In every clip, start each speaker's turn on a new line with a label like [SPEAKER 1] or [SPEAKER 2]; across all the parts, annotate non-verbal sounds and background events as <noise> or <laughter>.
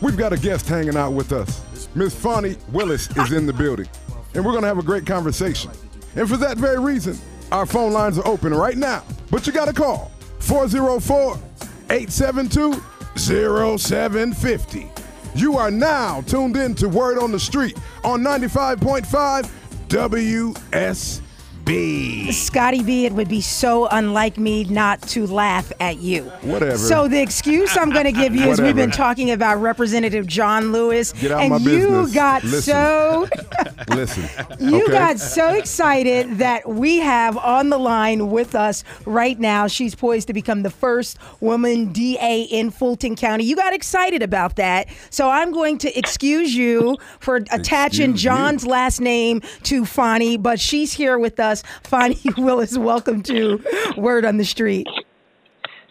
[SPEAKER 1] we've got a guest hanging out with us. Miss Fani Willis is in the building, and we're going to have a great conversation. And for that very reason, our phone lines are open right now. But you got to call 404 872 0750. You are now tuned in to Word on the Street on 95.5 WS. B.
[SPEAKER 2] Scotty B, it would be so unlike me not to laugh at you.
[SPEAKER 1] Whatever.
[SPEAKER 2] So the excuse I'm going to give you is we've been talking about Representative John Lewis, and you got
[SPEAKER 1] Listen.
[SPEAKER 2] so <laughs> <laughs>
[SPEAKER 1] Listen.
[SPEAKER 2] you
[SPEAKER 1] okay?
[SPEAKER 2] got so excited that we have on the line with us right now. She's poised to become the first woman DA in Fulton County. You got excited about that, so I'm going to excuse you for attaching
[SPEAKER 1] Excuse you.
[SPEAKER 2] John's last name to Fani, but she's here with us. Fani <laughs> Willis, welcome to Word on the Street.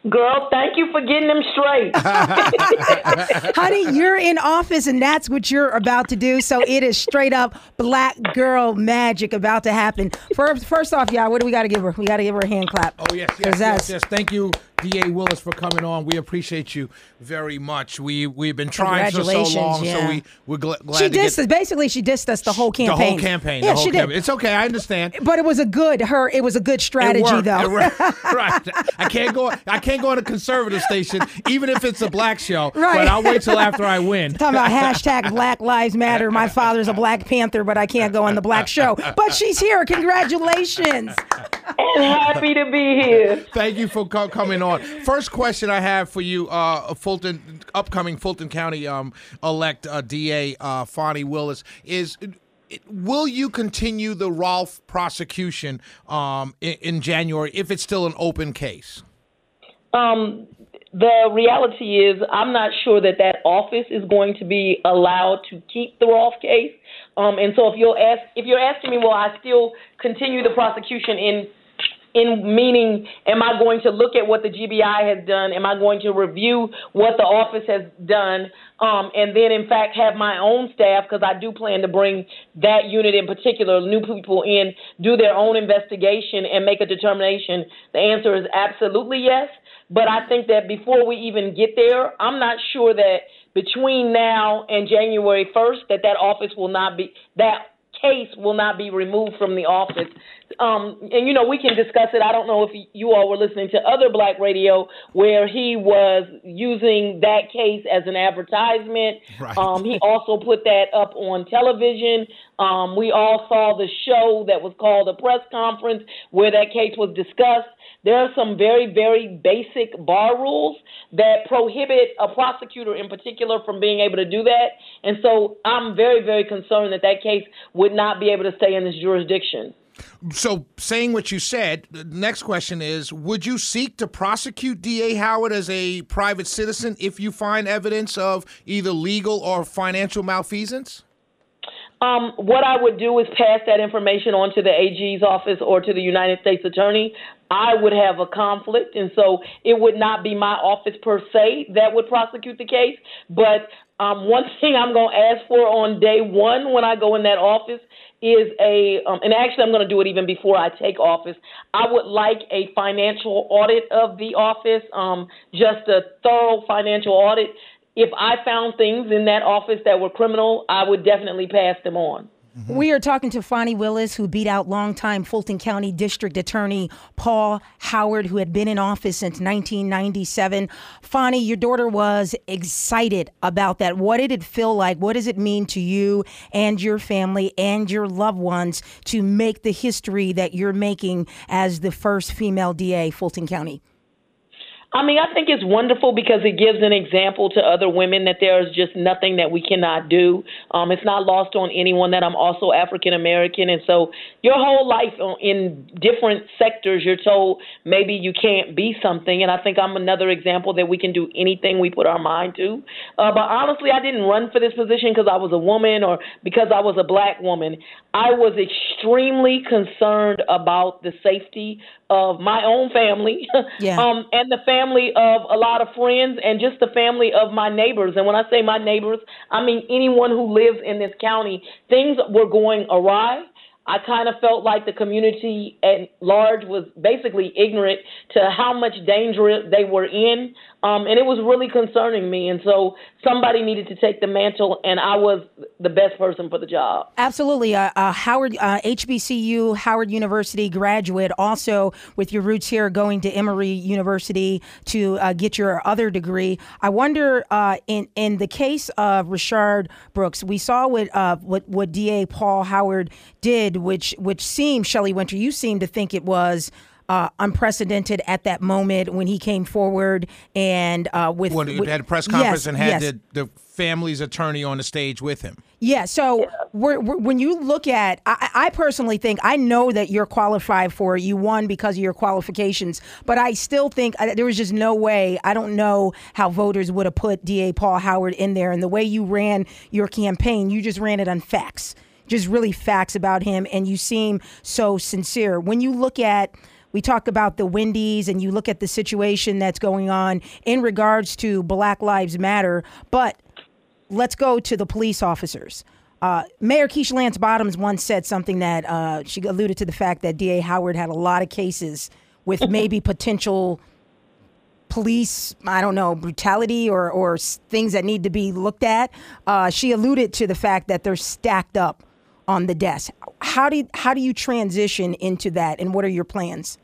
[SPEAKER 3] Girl, thank you for getting them straight. <laughs> <laughs>
[SPEAKER 2] Honey, you're in office and that's what you're about to do. So it is straight up black girl magic about to happen. First, first off, y'all, what do we got to give her? We got to give her a hand clap.
[SPEAKER 4] Oh yes,
[SPEAKER 2] 'Cause
[SPEAKER 4] yes,
[SPEAKER 2] that's-
[SPEAKER 4] yes, yes. Thank you, D.A. Willis, for coming on. We appreciate you very much. We we've been trying for so
[SPEAKER 2] Congratulations,
[SPEAKER 4] long,
[SPEAKER 2] yeah.
[SPEAKER 4] so we we're gl- glad
[SPEAKER 2] She
[SPEAKER 4] to get
[SPEAKER 2] dissed us. Basically, she dissed us the whole campaign.
[SPEAKER 4] the
[SPEAKER 2] campaign.
[SPEAKER 4] whole campaign.
[SPEAKER 2] Yeah,
[SPEAKER 4] the whole
[SPEAKER 2] she
[SPEAKER 4] campaign.
[SPEAKER 2] did.
[SPEAKER 4] It's okay. I understand.
[SPEAKER 2] But it was a good her. It was a good strategy,
[SPEAKER 4] worked.
[SPEAKER 2] though.
[SPEAKER 4] It worked. <laughs> right. I can't go. I can't go on a conservative station, even if it's a black show.
[SPEAKER 2] Right.
[SPEAKER 4] But I'll wait till after I win. <laughs>
[SPEAKER 2] Talking about hashtag Black Lives Matter. My father's a Black Panther, but I can't go on the Black Show. But she's here. Congratulations. <laughs>
[SPEAKER 3] and happy to be here.
[SPEAKER 4] Thank you for co- coming on. First question I have for you, uh, Fulton, upcoming Fulton County um, elect uh, DA uh, Fani Willis is. Will you continue the Rolfe prosecution um, in, in January if it's still an open case?
[SPEAKER 3] Um, the reality is, I'm not sure that that office is going to be allowed to keep the Rolfe case. Um, and so, if you're ask, if you're asking me, will I still continue the prosecution in in meaning, am I going to look at what the GBI has done? Am I going to review what the office has done? Um, and then, in fact, have my own staff, because I do plan to bring that unit in particular, new people in, do their own investigation and make a determination. The answer is absolutely yes. But I think that before we even get there, I'm not sure that between now and January 1st, that that office will not be, that case will not be removed from the office. Um, and you know, we can discuss it. I don't know if you all were listening to other black radio where he was using that case as an advertisement.
[SPEAKER 4] Right.
[SPEAKER 3] Um, he also put that up on television. Um, we all saw the show that was called a press conference where that case was discussed. There are some very, very basic bar rules that prohibit a prosecutor in particular from being able to do that. And so I'm very, very concerned that that case would not be able to stay in this jurisdiction.
[SPEAKER 4] So, saying what you said, the next question is Would you seek to prosecute D.A. Howard as a private citizen if you find evidence of either legal or financial malfeasance?
[SPEAKER 3] Um, what I would do is pass that information on to the AG's office or to the United States Attorney. I would have a conflict, and so it would not be my office per se that would prosecute the case. But um, one <laughs> thing I'm going to ask for on day one when I go in that office is a, um, and actually I'm going to do it even before I take office. I would like a financial audit of the office, um, just a thorough financial audit. If I found things in that office that were criminal, I would definitely pass them on. Mm-hmm.
[SPEAKER 2] We are talking to Fani Willis, who beat out longtime Fulton County District Attorney Paul Howard, who had been in office since 1997. Fani, your daughter was excited about that. What did it feel like? What does it mean to you and your family and your loved ones to make the history that you're making as the first female DA Fulton County?
[SPEAKER 3] I mean, I think it's wonderful because it gives an example to other women that there is just nothing that we cannot do. Um, it's not lost on anyone that I'm also African American, and so your whole life in different sectors, you're told maybe you can't be something, and I think I'm another example that we can do anything we put our mind to. Uh, but honestly, I didn't run for this position because I was a woman or because I was a black woman. I was extremely concerned about the safety of my own family, <laughs>
[SPEAKER 2] Yeah.
[SPEAKER 3] um, and the family of a lot of friends, and just the family of my neighbors. And when I say my neighbors, I mean anyone who lives in this county. Things were going awry. I kind of felt like the community at large was basically ignorant to how much danger they were in. Um, and it was really concerning me. And so somebody needed to take the mantle, and I was the best person for the job.
[SPEAKER 2] Absolutely. Uh, uh, Howard, uh, HBCU, Howard University graduate, also with your roots here, going to Emory University to uh, get your other degree. I wonder, uh, in, in the case of Rayshard Brooks, we saw what, uh, what, what DA Paul Howard did, which, which seemed, Shelley Winter, you seem to think it was uh, unprecedented at that moment when he came forward and uh, with
[SPEAKER 4] when he
[SPEAKER 2] with,
[SPEAKER 4] had a press conference
[SPEAKER 2] yes,
[SPEAKER 4] and had
[SPEAKER 2] yes.
[SPEAKER 4] the, the family's attorney on the stage with him.
[SPEAKER 2] Yeah. So we're, we're, when you look at, I, I, personally think I know that you're qualified for it. You won because of your qualifications, but I still think I, there was just no way. I don't know how voters would have put DA Paul Howard in there, and the way you ran your campaign, you just ran it on facts, just really facts about him, and you seem so sincere. When you look at we talk about the Wendy's and you look at the situation that's going on in regards to Black Lives Matter, but let's go to the police officers. Uh, Mayor Keisha Lance Bottoms once said something that uh, she alluded to the fact that DA Howard had a lot of cases with <laughs> maybe potential police, I don't know, brutality or, or things that need to be looked at. Uh, she alluded to the fact that they're stacked up on the desk. How do you, how do you transition into that, and what are your plans?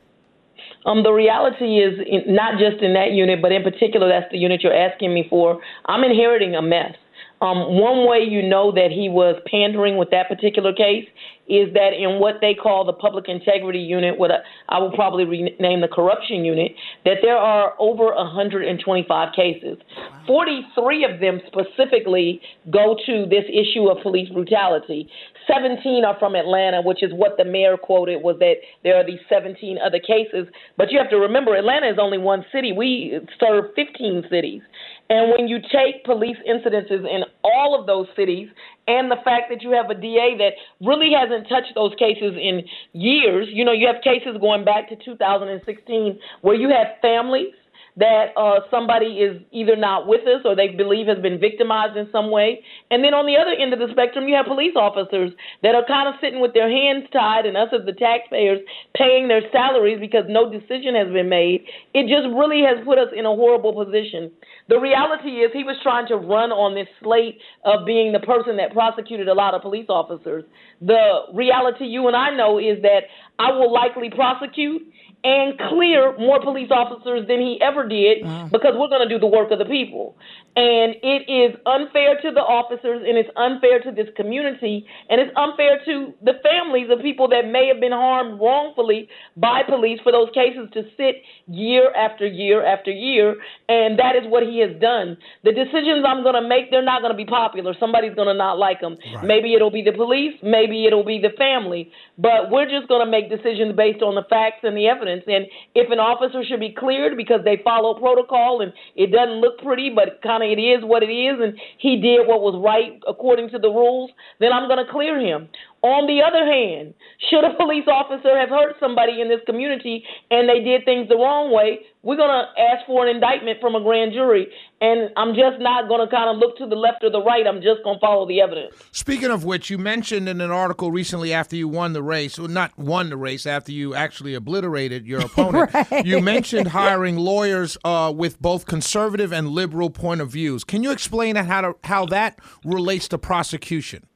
[SPEAKER 3] Um, the reality is in, not just in that unit, but in particular, that's the unit you're asking me for. I'm inheriting a mess. Um, one way you know that he was pandering with that particular case is that in what they call the public integrity unit, what I will probably rename the corruption unit, that there are over 125 cases. 43 of them specifically go to this issue of police brutality. 17 are from Atlanta, which is what the mayor quoted was that there are these 17 other cases. But you have to remember, Atlanta is only one city. We serve 15 cities. And when you take police incidences in all of those cities, and the fact that you have a DA that really hasn't touched those cases in years, you know, you have cases going back to 2016 where you have families that uh, somebody is either not with us or they believe has been victimized in some way. And then on the other end of the spectrum, you have police officers that are kind of sitting with their hands tied, and us as the taxpayers paying their salaries because no decision has been made. It just really has put us in a horrible position. The reality is, he was trying to run on this slate of being the person that prosecuted a lot of police officers. The reality you and I know is that I will likely prosecute and clear more police officers than he ever did wow. because we're going to do the work of the people. And it is unfair to the officers and it's unfair to this community and it's unfair to the families of people that may have been harmed wrongfully by police for those cases to sit year after year after year. And that is what he has done. The decisions I'm going to make, they're not going to be popular. Somebody's going to not like them. Right. Maybe it'll be the police, maybe it'll be the family. But we're just going to make decisions based on the facts and the evidence. And if an officer should be cleared because they follow protocol and it doesn't look pretty, but kind of it is what it is, and he did what was right according to the rules, then I'm going to clear him. On the other hand, should a <laughs> police officer have hurt somebody in this community and they did things the wrong way, we're going to ask for an indictment from a grand jury. And I'm just not going to kind of look to the left or the right. I'm just going to follow the evidence.
[SPEAKER 4] Speaking of which, you mentioned in an article recently after you won the race, or not won the race, after you actually obliterated your <laughs> opponent,
[SPEAKER 2] right.
[SPEAKER 4] you mentioned hiring lawyers uh, with both conservative and liberal point of views. Can you explain how, to, how that relates to prosecution?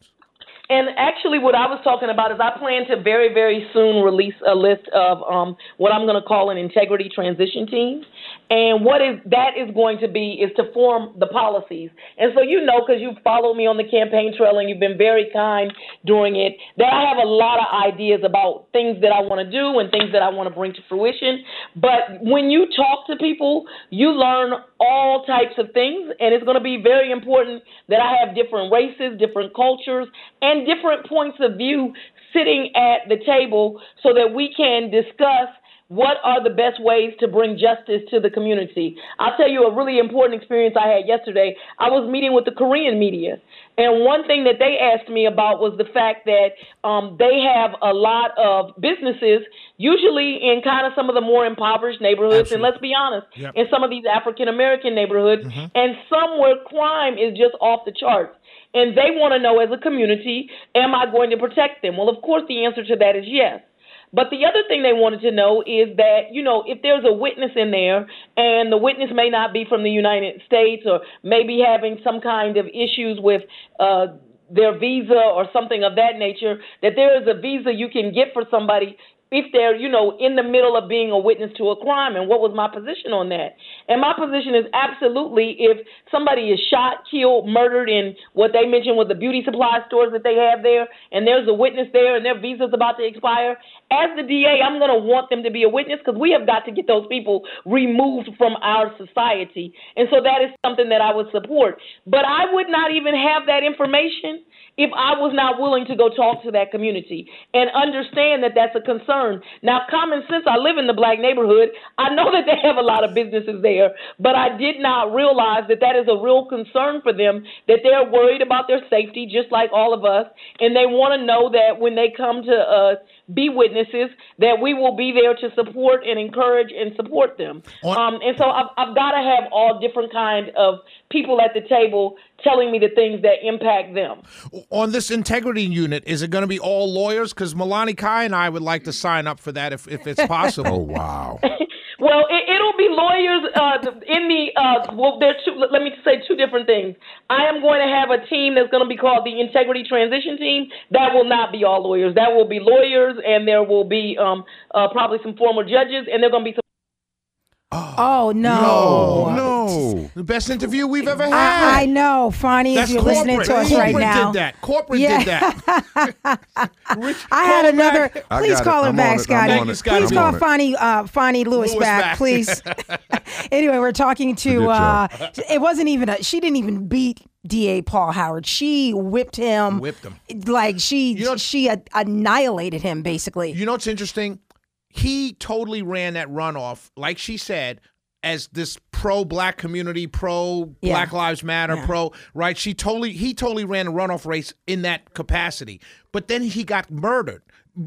[SPEAKER 3] And actually, what I was talking about is I plan to very, very soon release a list of um, what I'm going to call an integrity transition team. And what is that is going to be is to form the policies. And so you know, because you've followed me on the campaign trail and you've been very kind during it, that I have a lot of ideas about things that I want to do and things that I want to bring to fruition. But when you talk to people, you learn all types of things, and it's going to be very important that I have different races, different cultures, and different points of view sitting at the table so that we can discuss what are the best ways to bring justice to the community. I'll tell you a really important experience I had yesterday. I was meeting with the Korean media, and one thing that they asked me about was the fact that um, they have a lot of businesses, usually in kind of some of the more impoverished neighborhoods, Absolutely. and let's be honest, yep. in some of these African American neighborhoods, mm-hmm. and some where crime is just off the charts and they want to know as a community, am I going to protect them? Well, of course, the answer to that is yes. But the other thing they wanted to know is that, you know, if there's a witness in there and the witness may not be from the United States or maybe having some kind of issues with uh, their visa or something of that nature, that there is a visa you can get for somebody if they're, you know, in the middle of being a witness to a crime. And what was my position on that? And my position is absolutely if somebody is shot, killed, murdered in what they mentioned was the beauty supply stores that they have there, and there's a witness there and their visa's about to expire, as the DA, I'm going to want them to be a witness because we have got to get those people removed from our society. And so that is something that I would support. But I would not even have that information if I was not willing to go talk to that community and understand that that's a concern. Now, common sense, I live in the black neighborhood. I know that they have a lot of businesses there, but I did not realize that that is a real concern for them, that they're worried about their safety, just like all of us, and they want to know that when they come to uh, be witnesses, that we will be there to support and encourage and support them. Um, and so I've, I've got to have all different kind of people at the table telling me the things that impact them.
[SPEAKER 4] On this integrity unit, is it going to be all lawyers? Because Milani Kai and I would like to sign up for that if, if it's possible. <laughs>
[SPEAKER 1] oh, wow. <laughs>
[SPEAKER 3] well, it, will be lawyers uh, in the, uh, well, there's two, let me say two different things. I am going to have a team that's going to be called the Integrity Transition Team. That will not be all lawyers. That will be lawyers, and there will be um, uh, probably some former judges, and there are going to be some
[SPEAKER 2] Oh, no.
[SPEAKER 1] No, no.
[SPEAKER 4] The best interview we've ever had.
[SPEAKER 2] I, I know, Fani, if you're corporate. listening to us
[SPEAKER 4] corporate
[SPEAKER 2] right now.
[SPEAKER 4] did that. Corporate yeah. did
[SPEAKER 2] that. <laughs> Rich, I had another. Please call her back, Scotty.
[SPEAKER 4] Thank Scotty.
[SPEAKER 2] Please call Fani, uh, Fani Lewis, Lewis back, back, please. <laughs> anyway, we're talking to. Uh, it wasn't even a. She didn't even beat DA Paul Howard. She whipped him.
[SPEAKER 4] Whipped him.
[SPEAKER 2] Like she you know, she annihilated him basically.
[SPEAKER 4] You know what's interesting? He totally ran that runoff, like she said, as this pro black community, pro Black yeah. Lives Matter, yeah. pro right. She totally he totally ran a runoff race in that capacity. But then he got murdered.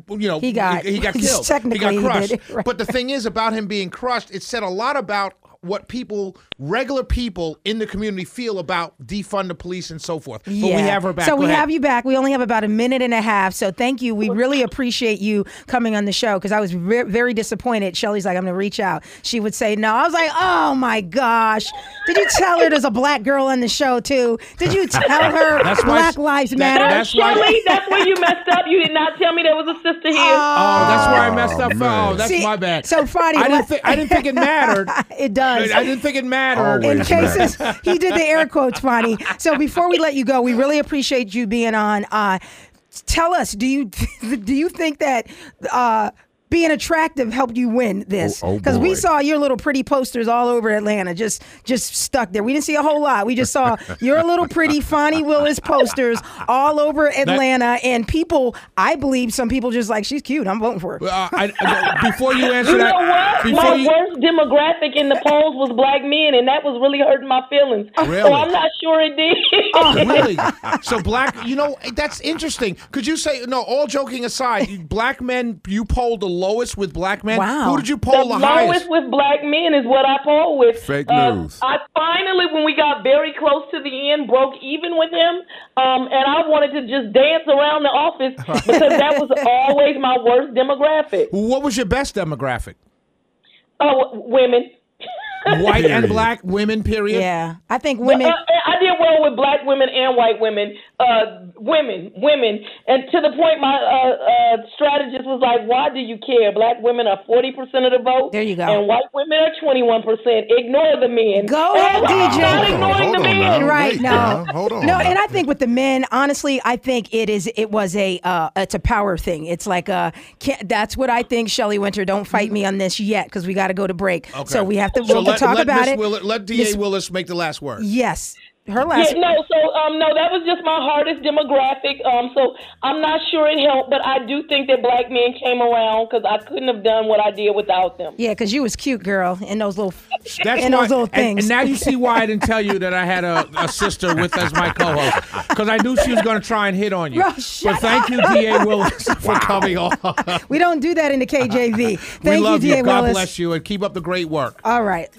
[SPEAKER 4] You know,
[SPEAKER 2] he got
[SPEAKER 4] he, <laughs> he got killed.
[SPEAKER 2] Technically,
[SPEAKER 4] he got crushed.
[SPEAKER 2] He <laughs> right.
[SPEAKER 4] But the thing is about him being crushed, it said a lot about what people, regular people in the community, feel about defund the police and so forth. But
[SPEAKER 2] yeah.
[SPEAKER 4] we have her back.
[SPEAKER 2] So
[SPEAKER 4] Go
[SPEAKER 2] we
[SPEAKER 4] ahead.
[SPEAKER 2] have you back. We only have about a minute and a half. So thank you. We really appreciate you coming on the show because I was re- very disappointed. Shelly's like, I'm going to reach out. She would say no. I was like, oh my gosh. Did you tell her there's a black girl on the show too? Did you tell <laughs> her that's Black Lives Matter?
[SPEAKER 3] That, that's Shelly, why, that's where you messed up. You did not tell me there was a sister here.
[SPEAKER 4] Oh, oh that's where I messed up. Oh, oh that's See, my bad.
[SPEAKER 2] So funny.
[SPEAKER 4] I didn't, th- I didn't think it mattered. <laughs>
[SPEAKER 2] it does.
[SPEAKER 4] I didn't think it mattered.
[SPEAKER 2] In cases he did the air quotes, Bonnie. So before we let you go, we really appreciate you being on. Uh, tell us, do you <laughs> do you think that? Uh, being attractive helped you win this
[SPEAKER 1] because
[SPEAKER 2] oh, oh we saw your little pretty posters all over Atlanta, just just stuck there. We didn't see a whole lot. We just saw your little pretty Fani Willis posters all over Atlanta, that, and people. I believe some people just like she's cute. I'm voting for her.
[SPEAKER 4] Uh, I, I, before you answer
[SPEAKER 3] you
[SPEAKER 4] that,
[SPEAKER 3] know what? my you, worst demographic in the polls was black men, and that was really hurting my feelings.
[SPEAKER 4] Really?
[SPEAKER 3] So I'm not sure it did.
[SPEAKER 4] oh, <laughs> really? So black, you know, that's interesting. Could you say no? All joking aside, black men, you polled a lowest with black men?
[SPEAKER 2] Wow.
[SPEAKER 4] Who did you poll
[SPEAKER 3] the,
[SPEAKER 4] the,
[SPEAKER 3] highest? lowest with black men is what I polled with.
[SPEAKER 1] Fake uh, news.
[SPEAKER 3] I finally, when we got very close to the end, broke even with him, um, and I wanted to just dance around the office <laughs> because that was always my worst demographic.
[SPEAKER 4] What was your best demographic?
[SPEAKER 3] Oh, women.
[SPEAKER 4] White and black women. Period.
[SPEAKER 2] Yeah, I think women.
[SPEAKER 3] Uh, I did well with black women and white women. Uh, women, women, and to the point, my uh, uh, strategist was like, "Why do you care? Black women are forty percent of the vote.
[SPEAKER 2] There you go.
[SPEAKER 3] And white women are twenty one percent. Ignore the men.
[SPEAKER 2] Go ahead, DJ.
[SPEAKER 3] Not ignoring the men.
[SPEAKER 2] Right
[SPEAKER 1] now. hold on.
[SPEAKER 2] No, and I think with the men, honestly, I think it is. It was a. Uh, it's a power thing. It's like a. That's what I think. Shelley Winter, don't fight me on this yet because we got to go to break.
[SPEAKER 4] Okay.
[SPEAKER 2] So we have to.
[SPEAKER 4] So let,
[SPEAKER 2] talk
[SPEAKER 4] let
[SPEAKER 2] about
[SPEAKER 4] Ms.
[SPEAKER 2] it.
[SPEAKER 4] Willis, let DA Ms. Willis make the last word.
[SPEAKER 2] Yes. Her last.
[SPEAKER 3] Yeah, no, so um, no, that was just my hardest demographic. Um, so I'm not sure it helped, but I do think that black men came around because I couldn't have done what I did without them.
[SPEAKER 2] Yeah, because you was cute, girl, in those little, <laughs>
[SPEAKER 4] That's
[SPEAKER 2] in
[SPEAKER 4] why,
[SPEAKER 2] those little things.
[SPEAKER 4] And, now you <laughs> see why I didn't tell you that I had a, a sister with as my co-host because I knew she was going to try and hit on you.
[SPEAKER 2] Bro,
[SPEAKER 4] but
[SPEAKER 2] shut
[SPEAKER 4] thank you, Da <laughs> Willis, for coming on.
[SPEAKER 2] we don't do that in the KJV.
[SPEAKER 4] we
[SPEAKER 2] Thank
[SPEAKER 4] love
[SPEAKER 2] you,
[SPEAKER 4] you.
[SPEAKER 2] D.A.
[SPEAKER 4] God
[SPEAKER 2] Willis.
[SPEAKER 4] bless you, and keep up the great work.
[SPEAKER 2] All right.